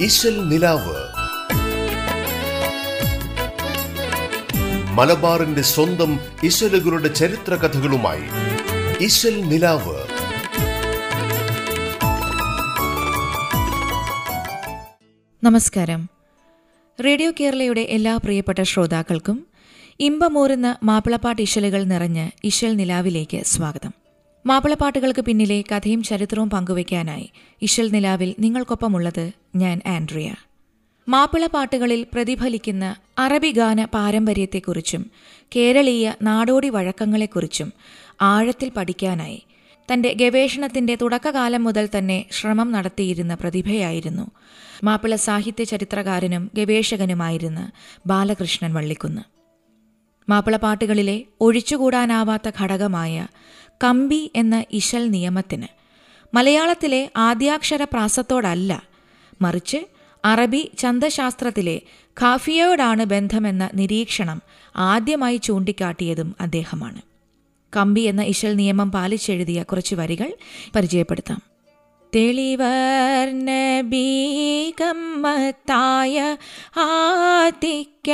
ഇശൽ നിലാവ്. മലബാറിന്റെ സ്വന്തം ഇശലുകളുടെ ചരിത്ര കഥകളുമായി ഇശൽ നിലാവ്. നമസ്കാരം. റേഡിയോ കേരളയുടെ എല്ലാ പ്രിയപ്പെട്ട ശ്രോതാക്കൾക്കും ഇമ്പമൂറുന്ന മാപ്പിളപ്പാട്ട് ഇശലുകൾ നിറഞ്ഞ് ഇശൽ നിലാവിലേക്ക് സ്വാഗതം. മാപ്പിളപ്പാട്ടുകൾക്ക് പിന്നിലെ കഥയും ചരിത്രവും പങ്കുവയ്ക്കാനായി ഇഷൽ നിലാവിൽ നിങ്ങൾക്കൊപ്പമുള്ളത് ഞാൻ ആൻഡ്രിയ. മാപ്പിളപ്പാട്ടുകളിൽ പ്രതിഫലിക്കുന്ന അറബി ഗാന പാരമ്പര്യത്തെക്കുറിച്ചും കേരളീയ നാടോടി വഴക്കങ്ങളെക്കുറിച്ചും ആഴത്തിൽ പഠിക്കാനായി തന്റെ ഗവേഷണത്തിന്റെ തുടക്കകാലം മുതൽ തന്നെ ശ്രമം നടത്തിയിരുന്ന പ്രതിഭയായിരുന്നു മാപ്പിള സാഹിത്യ ചരിത്രകാരനും ഗവേഷകനുമായിരുന്ന ബാലകൃഷ്ണൻ വള്ളിക്കുന്ന്. മാപ്പിളപ്പാട്ടുകളിലെ ഒഴിച്ചുകൂടാനാവാത്ത ഘടകമായ കമ്പി എന്ന ഇശൽ നിയമത്തിന്. മലയാളത്തിലെ ആദ്യാക്ഷര പ്രാസത്തോടല്ല. മറിച്ച് അറബി ഛന്ദശാസ്ത്രത്തിലെ ഖാഫിയയോടാണ് ബന്ധമെന്ന നിരീക്ഷണം ആദ്യമായി ചൂണ്ടിക്കാട്ടിയതും അദ്ദേഹമാണ്. കമ്പി എന്ന ഇശൽ നിയമം പാലിച്ചെഴുതിയ കുറച്ച് വരികൾ പരിചയപ്പെടുത്താം. തെളിവർ നബീകമ്മത്തായ ആദിക്ക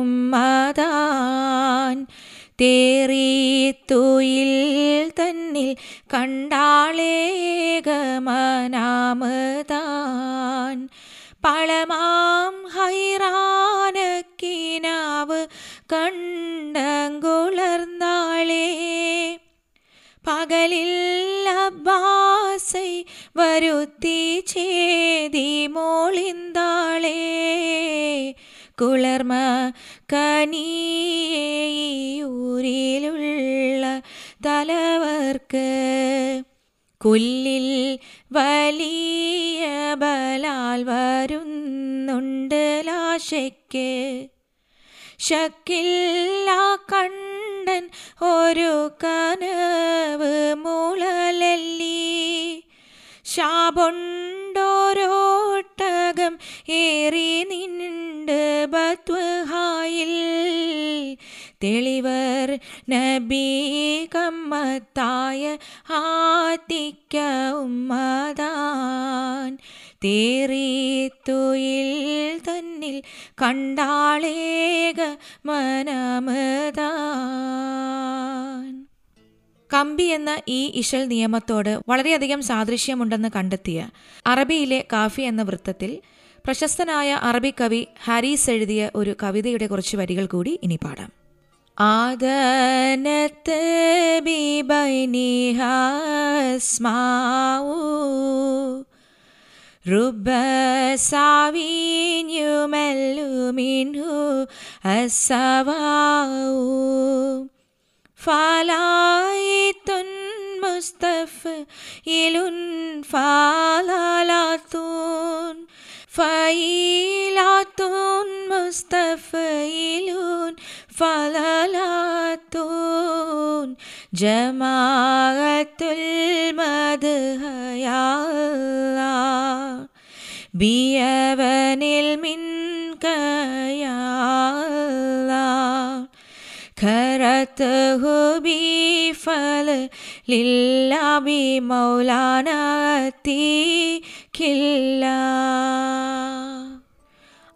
ഉമ്മതാൻ തേറിത്തുയിൽ തന്നിൽ കണ്ടാളേകമനാമതാൻ. പളമാം ഹൈറാനക്കിനാവ് കണ്ടങ്കുളർന്നാളേ. പകലിൽ അബ്ബാസൈ വരുത്തി ചേതി മോളിന്താളേ. കുളർമ കനിയൂരിലുള്ള തലവർക്ക് കുല്ലിൽ വലിയ ബലാൽ വരുന്നുണ്ട് ലാശയ്ക്ക്. ശക്കില്ല കണ്ടൻ ഒരു കനവ് മുളലല്ലി. ശാപൊണ്ടോരോട്ടകം ഏറി നിണ്ട് ബത്വഹായിൽ തെളിവർ നബി കമ്മത്തായ ആത്തിക്ക ഉമ്മതാൻ തേറിത്തുയിൽ തന്നിൽ കണ്ടാളേക മനമതാൻ കമ്പി എന്ന ഈ ഇശൽ നിയമത്തോട് വളരെയധികം സാദൃശ്യമുണ്ടെന്ന് കണ്ടെത്തിയ അറബിയിലെ കാഫി എന്ന വൃത്തത്തിൽ പ്രശസ്തനായ അറബി കവി ഹാരീസ് എഴുതിയ ഒരു കവിതയുടെ കുറച്ച് വരികൾ കൂടി ഇനി പാടാം ആദനത്ത് ബിബൈനിഹാസ്മാവൂ رب ساو يمل منه السواء فلايت مستفيل فالالات فإيلات مستفيل فلالات جماعة المدح يا الله بيبنل منك يا الله كرته بفل لله بمولانا كلا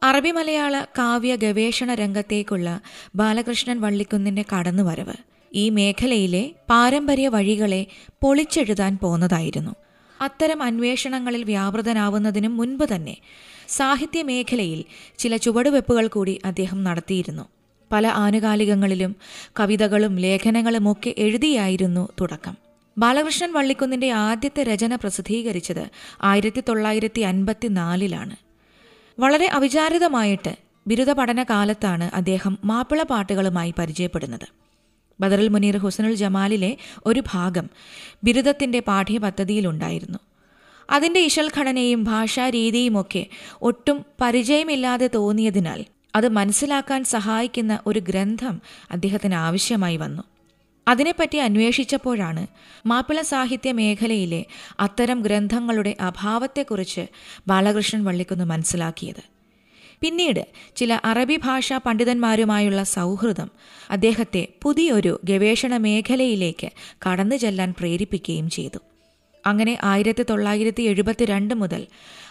അറബി മലയാള കാവ്യ ഗവേഷണ രംഗത്തേക്കുള്ള ബാലകൃഷ്ണൻ വള്ളിക്കുന്നിന്റെ കടന്നുവരവ് ഈ മേഖലയിലെ പാരമ്പര്യ വഴികളെ പൊളിച്ചെഴുതാൻ പോന്നതായിരുന്നു അത്തരം അന്വേഷണങ്ങളിൽ വ്യാപൃതനാവുന്നതിനും മുൻപ് തന്നെ സാഹിത്യ മേഖലയിൽ ചില ചുവടുവെപ്പുകൾ കൂടി അദ്ദേഹം നടത്തിയിരുന്നു പല ആനുകാലികങ്ങളിലും കവിതകളും ലേഖനങ്ങളും ഒക്കെ എഴുതിയായിരുന്നു തുടക്കം. ബാലകൃഷ്ണൻ വള്ളിക്കുന്നിന്റെ ആദ്യത്തെ രചന പ്രസിദ്ധീകരിച്ചത് ആയിരത്തി തൊള്ളായിരത്തി അൻപത്തിനാലിലാണ് വളരെ അവിചാരിതമായിട്ട് ബിരുദ പഠനകാലത്താണ് അദ്ദേഹം മാപ്പിള പാട്ടുകളുമായി പരിചയപ്പെടുന്നത്. ബദറുൽ മുനീർ ഹുസനുൽ ജമാലിലെ ഒരു ഭാഗം ബിരുദത്തിന്റെ പാഠ്യപദ്ധതിയിലുണ്ടായിരുന്നു. അതിന്റെ ഇശൽഘടനയും ഭാഷാരീതിയുമൊക്കെ ഒട്ടും പരിചയമില്ലാതെ തോന്നിയതിനാൽ അത് മനസ്സിലാക്കാൻ സഹായിക്കുന്ന ഒരു ഗ്രന്ഥം അദ്ദേഹത്തിന് ആവശ്യമായി വന്നു. അതിനെപ്പറ്റി അന്വേഷിച്ചപ്പോഴാണ് മാപ്പിള സാഹിത്യ മേഖലയിലെ അത്തരം ഗ്രന്ഥങ്ങളുടെ അഭാവത്തെക്കുറിച്ച് ബാലകൃഷ്ണൻ വള്ളിക്കുന്ന് മനസ്സിലാക്കിയത്. പിന്നീട് ചില അറബി ഭാഷാ പണ്ഡിതന്മാരുമായുള്ള സൗഹൃദം അദ്ദേഹത്തെ പുതിയൊരു ഗവേഷണ മേഖലയിലേക്ക് കടന്നു ചെല്ലാൻ പ്രേരിപ്പിക്കുകയും ചെയ്തു. അങ്ങനെ ആയിരത്തി തൊള്ളായിരത്തി എഴുപത്തിരണ്ട് മുതൽ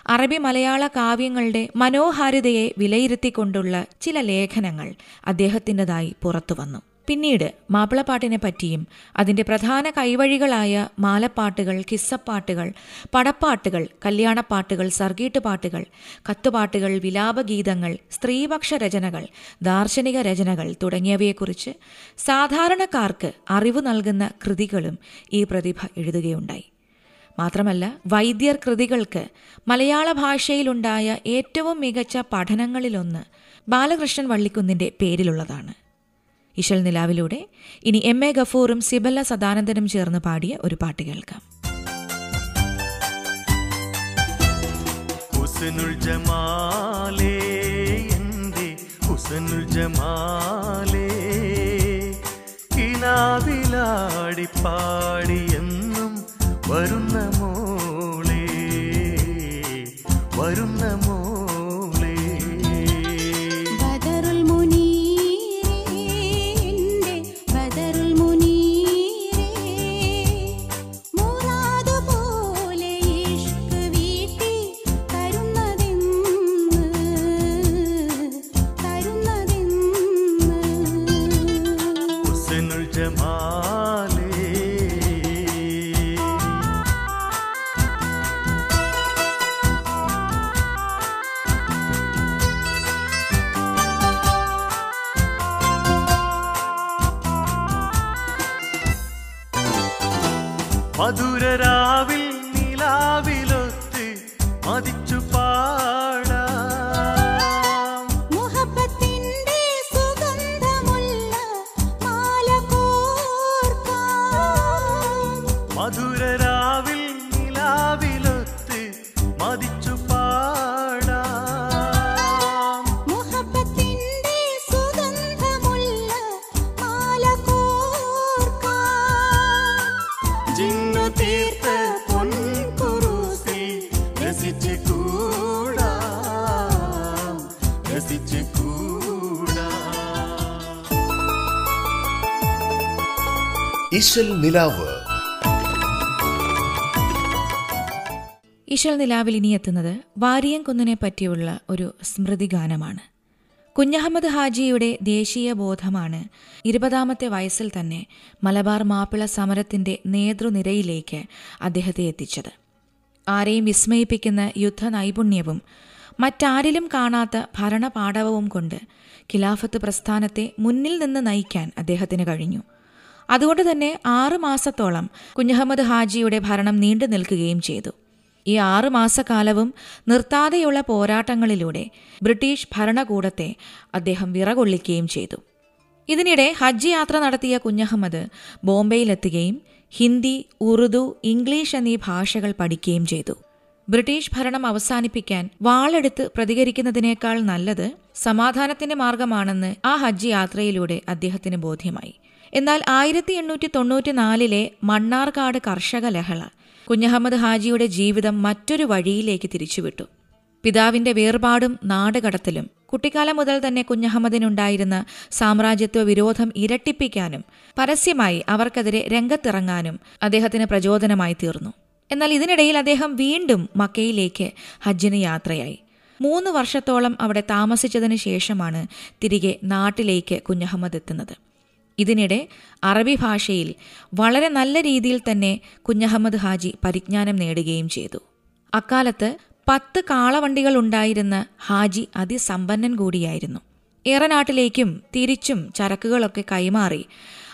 അറബി മലയാള കാവ്യങ്ങളുടെ മനോഹാരിതയെ വിലയിരുത്തിക്കൊണ്ടുള്ള ചില ലേഖനങ്ങൾ അദ്ദേഹത്തിന്റെതായി പുറത്തുവന്നു പിന്നീട് മാപ്പിളപ്പാട്ടിനെ പറ്റിയും അതിന്റെ പ്രധാന കൈവഴികളായ മാലപ്പാട്ടുകൾ കിസ്സപ്പാട്ടുകൾ പടപ്പാട്ടുകൾ കല്യാണപ്പാട്ടുകൾ സർഗീട്ട് പാട്ടുകൾ കത്തുപാട്ടുകൾ വിലാപഗീതങ്ങൾ സ്ത്രീപക്ഷ രചനകൾ ദാർശനിക രചനകൾ തുടങ്ങിയവയെക്കുറിച്ച് സാധാരണക്കാർക്ക് അറിവ് നൽകുന്ന കൃതികളും ഈ പ്രതിഭ എഴുതുകയുണ്ടായി. മാത്രമല്ല വൈദ്യർ കൃതികൾക്ക് മലയാള ഭാഷയിലുണ്ടായ ഏറ്റവും മികച്ച പഠനങ്ങളിലൊന്ന് ബാലകൃഷ്ണൻ വള്ളിക്കുന്നിന്റെ പേരിലുള്ളതാണ്. ഇശൽ നിലാവിലൂടെ ഇനി എം എ ഗഫൂറും സിബല്ല സദാനന്ദനും ചേർന്ന് പാടിയ ഒരു പാട്ട് കേൾക്കാം. ഹുസനുൽ ജമാലേ ജമാലേ കിനാവിലാടി പാടിയെന്നും വരുന്ന വരുന്ന ഇശൽ നിലാവ്. ഇശൽ നിലാവിൽ ഇനി എത്തുന്നത് വാരിയംകുന്നിനെ പറ്റിയുള്ള ഒരു സ്മൃതിഗാനമാണ്. കുഞ്ഞഹമ്മദ് ഹാജിയുടെ ദേശീയ ബോധമാണ് ഇരുപതാമത്തെ വയസ്സിൽ തന്നെ മലബാർ മാപ്പിള സമരത്തിന്റെ നേതൃനിരയിലേക്ക് അദ്ദേഹത്തെ എത്തിച്ചത്. ആരെയും വിസ്മയിപ്പിക്കുന്ന യുദ്ധ നൈപുണ്യവും മറ്റാരിലും കാണാത്ത ഭരണപാടവവും കൊണ്ട് ഖിലാഫത്ത് പ്രസ്ഥാനത്തെ മുന്നിൽ നിന്ന് നയിക്കാൻ അദ്ദേഹത്തിന് കഴിഞ്ഞു. അതുകൊണ്ട് തന്നെ ആറ് മാസത്തോളം കുഞ്ഞഹമ്മദ് ഹാജിയുടെ ഭരണം നീണ്ടു നിൽക്കുകയും ചെയ്തു. ഈ ആറു മാസക്കാലവും നിർത്താതെയുള്ള പോരാട്ടങ്ങളിലൂടെ ബ്രിട്ടീഷ് ഭരണകൂടത്തെ അദ്ദേഹം വിറകൊള്ളിക്കുകയും ചെയ്തു. ഇതിനിടെ ഹജ്ജ് യാത്ര നടത്തിയ കുഞ്ഞഹമ്മദ് ബോംബെയിലെത്തുകയും ഹിന്ദി ഉറുദു ഇംഗ്ലീഷ് എന്നീ ഭാഷകൾ പഠിക്കുകയും ചെയ്തു. ബ്രിട്ടീഷ് ഭരണം അവസാനിപ്പിക്കാൻ വാളെടുത്ത് പ്രതികരിക്കുന്നതിനേക്കാൾ നല്ലത് സമാധാനത്തിന്റെ മാർഗമാണെന്ന് ആ ഹജ്ജ് യാത്രയിലൂടെ അദ്ദേഹത്തിന് ബോധ്യമായി. എന്നാൽ ആയിരത്തി എണ്ണൂറ്റി തൊണ്ണൂറ്റിനാലിലെ മണ്ണാർക്കാട് കർഷക ലഹള കുഞ്ഞഹമ്മദ് ഹാജിയുടെ ജീവിതം മറ്റൊരു വഴിയിലേക്ക് തിരിച്ചുവിട്ടു. പിതാവിന്റെ വേർപാടും നാടുകടത്തലും കുട്ടിക്കാലം മുതൽ തന്നെ കുഞ്ഞഹമ്മദിനുണ്ടായിരുന്ന സാമ്രാജ്യത്വ വിരോധം ഇരട്ടിപ്പിക്കാനും പരസ്യമായി അവർക്കെതിരെ രംഗത്തിറങ്ങാനും അദ്ദേഹത്തിന് പ്രചോദനമായി തീർന്നു. എന്നാൽ ഇതിനിടയിൽ അദ്ദേഹം വീണ്ടും മക്കയിലേക്ക് ഹജ്ജിന് യാത്രയായി. മൂന്ന് വർഷത്തോളം അവിടെ താമസിച്ചതിന് ശേഷമാണ് തിരികെ നാട്ടിലേക്ക് കുഞ്ഞഹമ്മദ് എത്തുന്നത്. ഇതിനിടെ അറബി ഭാഷയിൽ വളരെ നല്ല രീതിയിൽ തന്നെ കുഞ്ഞഹമ്മദ് ഹാജി പരിജ്ഞാനം നേടുകയും ചെയ്തു. അക്കാലത്ത് പത്ത് കാളവണ്ടികൾ ഉണ്ടായിരുന്ന ഹാജി അതിസമ്പന്നൻ കൂടിയായിരുന്നു. ഏറനാട്ടിലേക്കും തിരിച്ചും ചരക്കുകളൊക്കെ കൈമാറി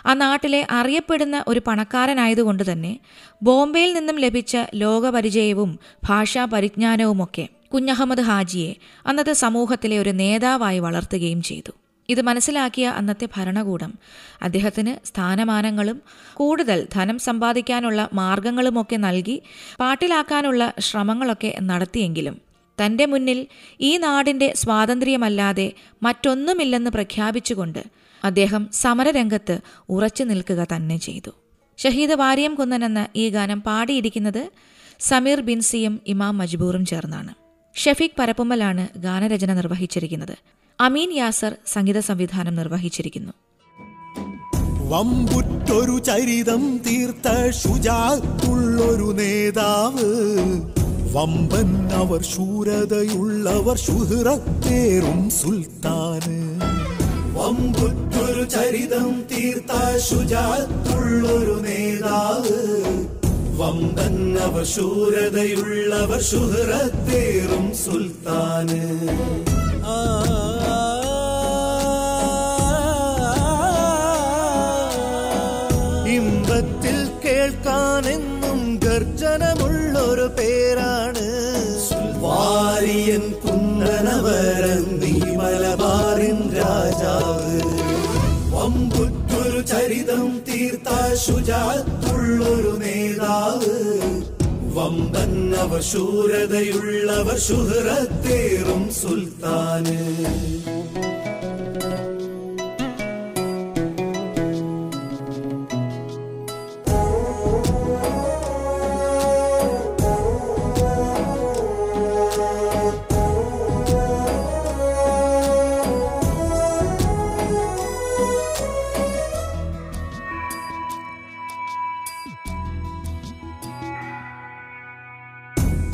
ആ നാട്ടിലെ അറിയപ്പെടുന്ന ഒരു പണക്കാരനായതുകൊണ്ട് തന്നെ ബോംബെയിൽ നിന്നും ലഭിച്ച ലോകപരിചയവും ഭാഷാ പരിജ്ഞാനവുമൊക്കെ കുഞ്ഞഹമ്മദ് ഹാജിയെ അന്നത്തെ സമൂഹത്തിലെ ഒരു നേതാവായി വളർത്തുകയും ചെയ്തു. ഇത് മനസ്സിലാക്കിയ അന്നത്തെ ഭരണകൂടം. അദ്ദേഹത്തിന് സ്ഥാനമാനങ്ങളും കൂടുതൽ ധനം സമ്പാദിക്കാനുള്ള മാർഗങ്ങളുമൊക്കെ നൽകി പാട്ടിലാക്കാനുള്ള ശ്രമങ്ങളൊക്കെ നടത്തിയെങ്കിലും തന്റെ മുന്നിൽ ഈ നാടിന്റെ സ്വാതന്ത്ര്യമല്ലാതെ മറ്റൊന്നുമില്ലെന്ന് പ്രഖ്യാപിച്ചുകൊണ്ട് അദ്ദേഹം സമരരംഗത്ത് ഉറച്ചു നിൽക്കുക തന്നെ ചെയ്തു. ഷഹീദ് വാര്യം കുന്നൻ എന്ന ഈ ഗാനം പാടിയിരിക്കുന്നത് സമീർ ബിൻസിയും ഇമാം മജ്ബൂറും ചേർന്നാണ്. ഷഫീഖ് പരപ്പുമ്മലാണ് ഗാനരചന നിർവഹിച്ചിരിക്കുന്നത്. അമീൻ യാസർ സംഗീത സംവിധാനം നിർവഹിച്ചിരിക്കുന്നു. വമ്പുറ്റൊരു ചരിതം തീർത്ത ഷുജാത്തുള്ളൊരു നേതാവ്. വമ്പൻ അവർ ശൂരതയുള്ളവർ ശുഹ്റത്തേറും സുൽത്താന്. വമ്പുറ്റൊരു ചരിതം തീർത്ത ഷുജാത്തുള്ളൊരു നേതാവ്. വമ്പൻ അവർ ശൂരതയുള്ളവർ ശുഹ്റത്തേറും സുൽത്താന്. ഇമ്പത്തിൽ കേൾക്കാനെന്നും ഗർജനമുള്ളൊരു പേരാണ്. വാരിയൻ കുന്നനവരൻ രാജാവ്. വമ്പുറ്റൊരു ചരിതം തീർത്ത ശുചാത്തുള്ളൊരു നേതാവ്. വമ്പൻ അവർ ശൂരതയുള്ളവർ ശുഹ്റത്തേറും സുൽത്താന്.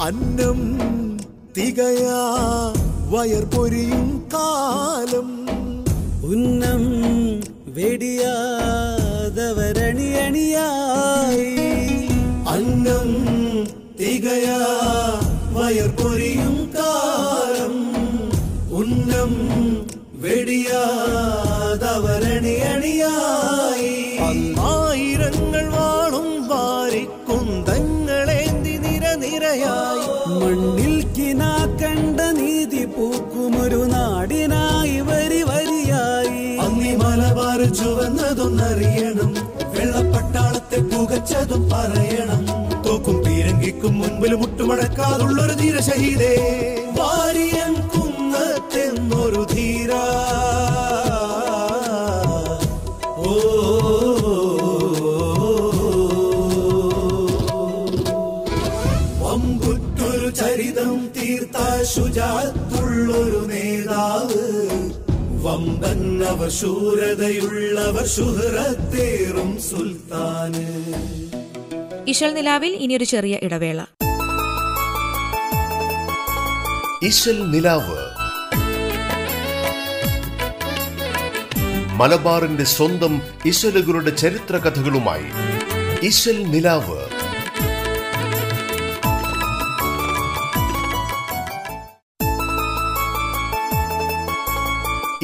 അന്നം തികയാ വയർ പൊരിയും കാലം ഉന്നം വെടിയാതവരണിയണിയായി അന്നം തികയാ വയർ പൊരിയും കാലം ഉന്നം വെടിയാതവരണി പുകച്ചതും പറയണം. തോക്കും പീരങ്കിക്കും മുൻപിൽ മുട്ടുമടക്കാതുള്ളൊരു ധീര ശഹീദേ അവർ ശൂരതയുള്ളവർ ശുഹ്റത്തേറും സുൽത്താന്. ഇശൽ നിലാവിൽ ഇനിയൊരു ചെറിയ ഇടവേള. ഇശൽ നിലാവ്. മലബാറിന്റെ സ്വന്തം ഇശലുകളുടെ ചരിത്ര കഥകളുമായി ഇശൽ നിലാവ്.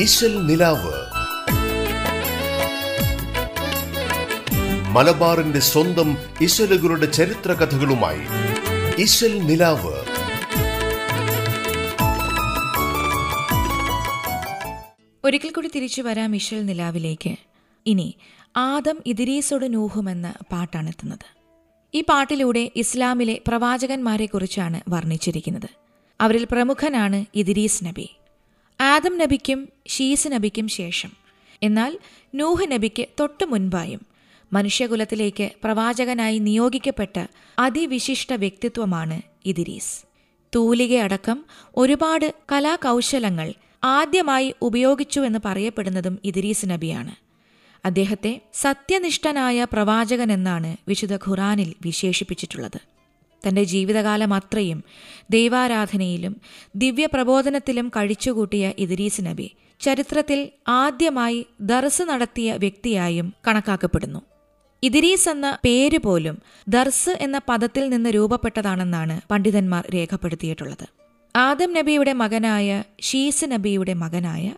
ഇശൽ നിലാവ്. മലബാറിന്റെ സ്വന്തം ഇശലുകളുടെ ചരിത്ര കഥകളുമായി നിലാവ്. ഒരിക്കൽ കൂടി തിരിച്ചു വരാം ഇശൽ നിലാവിലേക്ക്. ഇനി ആദം ഇദിരീസോട് നൂഹുമെന്ന പാട്ടാണെത്തുന്നത്. ഈ പാട്ടിലൂടെ ഇസ്ലാമിലെ പ്രവാചകന്മാരെക്കുറിച്ചാണ് വർണിച്ചിരിക്കുന്നത്. അവരിൽ പ്രമുഖനാണ് ഇദിരീസ് നബി. ആദം നബിക്കും ഷീസ് നബിക്കും ശേഷം. എന്നാൽ നൂഹ് നബിക്ക് തൊട്ടു മുൻപായും മനുഷ്യകുലത്തിലേക്ക് പ്രവാചകനായി നിയോഗിക്കപ്പെട്ട അതിവിശിഷ്ട വ്യക്തിത്വമാണ് ഇദിരീസ്. തൂലികയടക്കം ഒരുപാട് കലാകൗശലങ്ങൾ ആദ്യമായി ഉപയോഗിച്ചുവെന്ന് പറയപ്പെടുന്നതും ഇദിരീസ് നബിയാണ്. അദ്ദേഹത്തെ സത്യനിഷ്ഠനായ പ്രവാചകൻ എന്നാണ് വിശുദ്ധ ഖുറാനിൽ വിശേഷിപ്പിച്ചിട്ടുള്ളത്. തന്റെ ജീവിതകാലം അത്രയും ദൈവാരാധനയിലും ദിവ്യപ്രബോധനത്തിലും കഴിച്ചുകൂട്ടിയ ഇദ്രീസ് നബി ചരിത്രത്തിൽ ആദ്യമായി ദർസ് നടത്തിയ വ്യക്തിയായും കണക്കാക്കപ്പെടുന്നു. ഇദിരീസ് എന്ന പേര് പോലും ദർസ് എന്ന പദത്തിൽ നിന്ന് രൂപപ്പെട്ടതാണെന്നാണ് പണ്ഡിതന്മാർ രേഖപ്പെടുത്തിയിട്ടുള്ളത്. ആദം നബിയുടെ മകനായ ഷീസ് നബിയുടെ മകനായ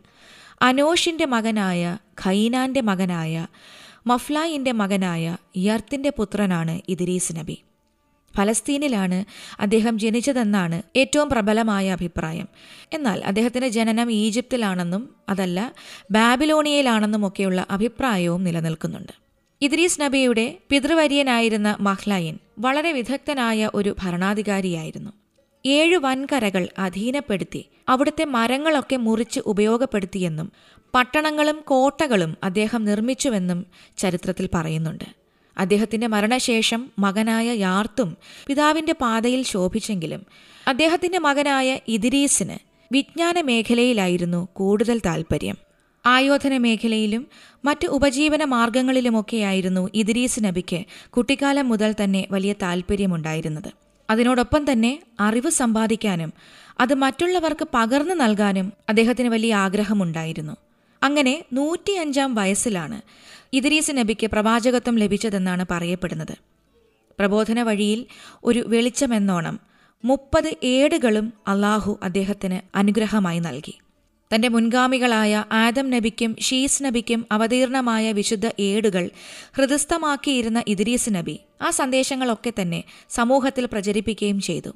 അനോഷിന്റെ മകനായ ഖൈനാന്റെ മകനായ മഫ്ലായിന്റെ മകനായ യർത്തിന്റെ പുത്രനാണ് ഇദിരീസ് നബി. ഫലസ്തീനിലാണ് അദ്ദേഹം ജനിച്ചതെന്നാണ് ഏറ്റവും പ്രബലമായ അഭിപ്രായം. എന്നാൽ അദ്ദേഹത്തിന്റെ ജനനം ഈജിപ്തിലാണെന്നും അതല്ല ബാബിലോണിയയിലാണെന്നും ഒക്കെയുള്ള അഭിപ്രായവും നിലനിൽക്കുന്നുണ്ട്. ഇദ്രീസ് നബിയുടെ പിതൃവര്യനായിരുന്ന മഹ്ലയിൻ വളരെ വിദഗ്ധനായ ഒരു ഭരണാധികാരിയായിരുന്നു. ഏഴ് വൻകരകൾ അധീനപ്പെടുത്തി അവിടുത്തെ മരങ്ങളൊക്കെ മുറിച്ച് ഉപയോഗപ്പെടുത്തിയെന്നും പട്ടണങ്ങളും കോട്ടകളും അദ്ദേഹം നിർമ്മിച്ചുവെന്നും ചരിത്രത്തിൽ പറയുന്നുണ്ട്. അദ്ദേഹത്തിന്റെ മരണശേഷം മകനായ യാർത്തും പിതാവിന്റെ പാതയിൽ ശോഭിച്ചെങ്കിലും അദ്ദേഹത്തിന്റെ മകനായ ഇദിരീസിന് വിജ്ഞാന മേഖലയിലായിരുന്നു കൂടുതൽ താൽപ്പര്യം ആയോധന മേഖലയിലും മറ്റ് ഉപജീവന മാർഗങ്ങളിലുമൊക്കെയായിരുന്നു ഇദ്രീസ് നബിക്ക് കുട്ടിക്കാലം മുതൽ തന്നെ വലിയ താൽപ്പര്യമുണ്ടായിരുന്നത് അതിനോടൊപ്പം തന്നെ അറിവ് സമ്പാദിക്കാനും അത് മറ്റുള്ളവർക്ക് പകർന്നു നൽകാനും അദ്ദേഹത്തിന് വലിയ ആഗ്രഹമുണ്ടായിരുന്നു. അങ്ങനെ നൂറ്റിയഞ്ചാം വയസ്സിലാണ് ഇദ്രീസ് നബിക്ക് പ്രവാചകത്വം ലഭിച്ചതെന്നാണ് പറയപ്പെടുന്നത്. പ്രബോധന വഴിയിൽ ഒരു വെളിച്ചമെന്നോണം മുപ്പത് ഏടുകളും അള്ളാഹു അദ്ദേഹത്തിന് അനുഗ്രഹമായി നൽകി. തന്റെ മുൻഗാമികളായ ആദം നബിക്കും ഷീസ് നബിക്കും അവതീർണമായ വിശുദ്ധ ഏടുകൾ ഹൃദസ്ഥമാക്കിയിരുന്ന ഇദ്രീസ് നബി ആ സന്ദേശങ്ങളൊക്കെ തന്നെ സമൂഹത്തിൽ പ്രചരിപ്പിക്കുകയും ചെയ്തു.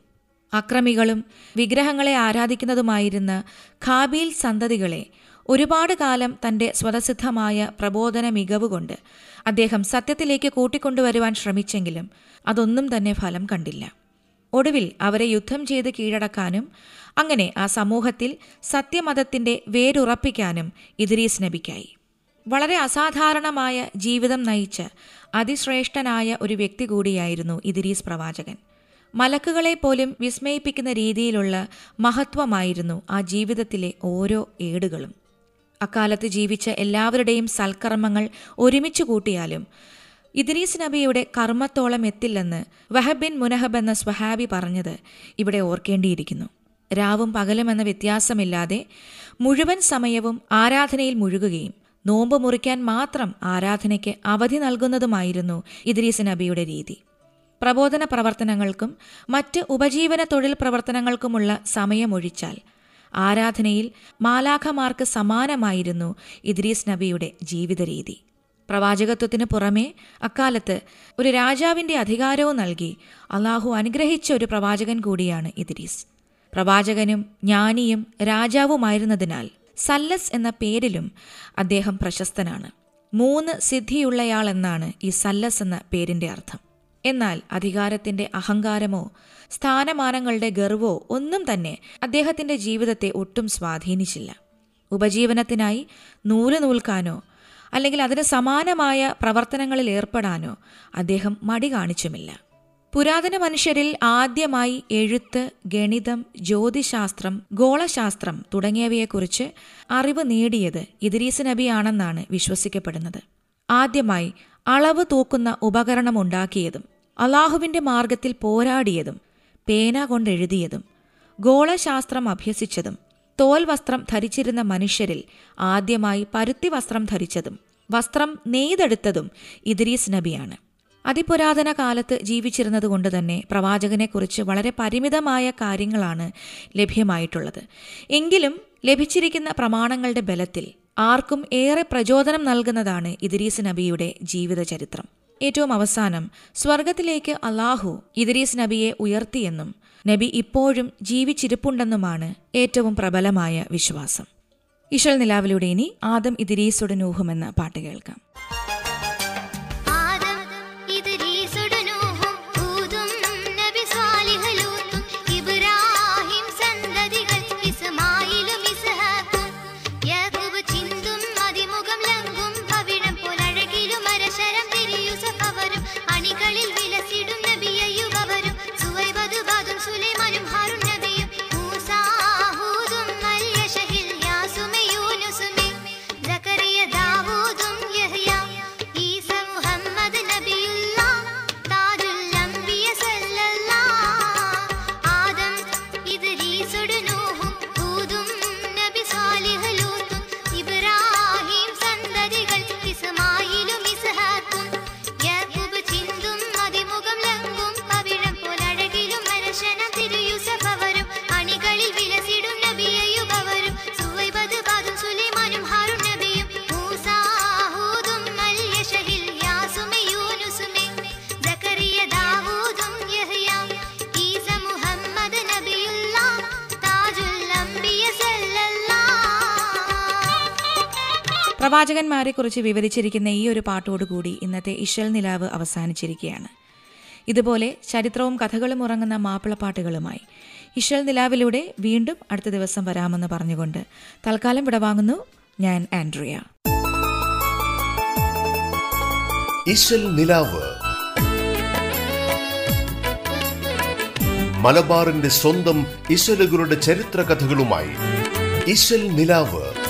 അക്രമികളും വിഗ്രഹങ്ങളെ ആരാധിക്കുന്നതുമായിരുന്ന ഖാബീൽ സന്തതികളെ ഒരുപാട് കാലം തന്റെ സ്വതസിദ്ധമായ പ്രബോധന മികവുകൊണ്ട് അദ്ദേഹം സത്യത്തിലേക്ക് കൂട്ടിക്കൊണ്ടുവരുവാൻ ശ്രമിച്ചെങ്കിലും അതൊന്നും തന്നെ ഫലം കണ്ടില്ല. ഒടുവിൽ അവരെ യുദ്ധം ചെയ്ത് കീഴടക്കാനും അങ്ങനെ ആ സമൂഹത്തിൽ സത്യമതത്തിന്റെ വേരുറപ്പിക്കാനും ഇദ്രീസ് നബിക്കായി. വളരെ അസാധാരണമായ ജീവിതം നയിച്ച അതിശ്രേഷ്ഠനായ ഒരു വ്യക്തി കൂടിയായിരുന്നു ഇദ്രീസ് പ്രവാചകൻ. മലക്കുകളെ പോലും വിസ്മയിപ്പിക്കുന്ന രീതിയിലുള്ള മഹത്വമായിരുന്നു ആ ജീവിതത്തിലെ ഓരോ ഏടുകളും. അക്കാലത്ത് ജീവിച്ച എല്ലാവരുടെയും സൽക്കർമ്മങ്ങൾ ഒരുമിച്ച് കൂട്ടിയാലും ഇദ്രീസ് നബിയുടെ കർമ്മത്തോളം എത്തില്ലെന്ന് വഹബിൻ ബിൻ മുനഹബ് എന്ന സ്വഹാബി പറഞ്ഞത് ഇവിടെ ഓർക്കേണ്ടിയിരിക്കുന്നു. രാവും പകലും എന്ന വ്യത്യാസമില്ലാതെ മുഴുവൻ സമയവും ആരാധനയിൽ മുഴുകുകയും നോമ്പ് മുറിക്കാൻ മാത്രം ആരാധനയ്ക്ക് അവധി നൽകുന്നതുമായിരുന്നു ഇദ്രീസ് നബിയുടെ രീതി. പ്രബോധന പ്രവർത്തനങ്ങൾക്കും മറ്റ് ഉപജീവന തൊഴിൽ പ്രവർത്തനങ്ങൾക്കുമുള്ള സമയമൊഴിച്ചാൽ ആരാധനയിൽ മാലാഖമാർക്ക് സമാനമായിരുന്നു ഇദ്രീസ് നബിയുടെ ജീവിത രീതി പ്രവാചകത്വത്തിന് പുറമേ അക്കാലത്ത് ഒരു രാജാവിന്റെ അധികാരവും നൽകി അള്ളാഹു അനുഗ്രഹിച്ച ഒരു പ്രവാചകൻ കൂടിയാണ് ഇദ്രീസ്. പ്രവാചകനും ജ്ഞാനിയും രാജാവുമായിരുന്നതിനാൽ സല്ലസ് എന്ന പേരിലും അദ്ദേഹം പ്രശസ്തനാണ്. മൂന്ന് സിദ്ധിയുള്ളയാൾ എന്നാണ് ഈ സല്ലസ് എന്ന പേരിന്റെ അർത്ഥം. എന്നാൽ അധികാരത്തിന്റെ അഹങ്കാരമോ സ്ഥാനമാനങ്ങളുടെ ഗർവോ ഒന്നും തന്നെ അദ്ദേഹത്തിന്റെ ജീവിതത്തെ ഒട്ടും സ്വാധീനിച്ചില്ല. ഉപജീവനത്തിനായി നൂൽ നൂൽക്കാനോ അല്ലെങ്കിൽ അതിന് സമാനമായ പ്രവർത്തനങ്ങളിൽ ഏർപ്പെടാനോ അദ്ദേഹം മടി കാണിച്ചുമില്ല. പുരാതന മനുഷ്യരിൽ ആദ്യമായി എഴുത്ത് ഗണിതം ജ്യോതിശാസ്ത്രം ഗോളശാസ്ത്രം തുടങ്ങിയവയെക്കുറിച്ച് അറിവ് നേടിയത് ഇദ്രീസ് നബിയാണെന്നാണ് വിശ്വസിക്കപ്പെടുന്നത്. ആദ്യമായി അളവ് തൂക്കുന്ന ഉപകരണം ഉണ്ടാക്കിയതും അള്ളാഹുവിന്റെ മാർഗത്തിൽ പോരാടിയതും പേന കൊണ്ടെഴുതിയതും ഗോളശാസ്ത്രം അഭ്യസിച്ചതും തോൽ വസ്ത്രം ധരിച്ചിരുന്ന മനുഷ്യരിൽ ആദ്യമായി പരുത്തി വസ്ത്രം ധരിച്ചതും വസ്ത്രം നെയ്തെടുത്തതും ഇദ്രീസ് നബിയാണ്. അതിപുരാതന കാലത്ത് ജീവിച്ചിരുന്നതുകൊണ്ട് തന്നെ പ്രവാചകനെക്കുറിച്ച് വളരെ പരിമിതമായ കാര്യങ്ങളാണ് ലഭ്യമായിട്ടുള്ളത്. എങ്കിലും ലഭിച്ചിരിക്കുന്ന പ്രമാണങ്ങളുടെ ബലത്തിൽ ആർക്കും ഏറെ പ്രചോദനം നൽകുന്നതാണ് ഇദ്രീസ് നബിയുടെ ജീവിതചരിത്രം. ഏറ്റവും അവസാനം സ്വർഗത്തിലേക്ക് അള്ളാഹു ഇദ്രീസ് നബിയെ ഉയർത്തിയെന്നും നബി ഇപ്പോഴും ജീവിച്ചിരിപ്പുണ്ടെന്നുമാണ് ഏറ്റവും പ്രബലമായ വിശ്വാസം. ഇഷൽ നിലാവിലൂടെ ഇനി ആദം ഇദ്രീസുടെ നൂഹും എന്ന പാട്ട് കേൾക്കാം. പ്രവാചകന്മാരെക്കുറിച്ച് വിവരിച്ചിരിക്കുന്ന ഈ ഒരു പാട്ടോടുകൂടി ഇന്നത്തെ ഇഷൽ നിലാവ് അവസാനിച്ചിരിക്കുകയാണ്. ഇതുപോലെ ചരിത്രവും കഥകളും ഉറങ്ങുന്ന മാപ്പിളപ്പാട്ടുകളുമായി ഇഷൽ നിലാവിലൂടെ വീണ്ടും അടുത്ത ദിവസം വരാമെന്ന് പറഞ്ഞുകൊണ്ട് തൽക്കാലം വിടവാങ്ങുന്നു ഞാൻ ആൻഡ്രിയ. നിലാവ് മലബാറിന്റെ സ്വന്തം ഇശലുകളുടെ ചരിത്ര കഥകളുമായി ഇശൽ നിലാവ്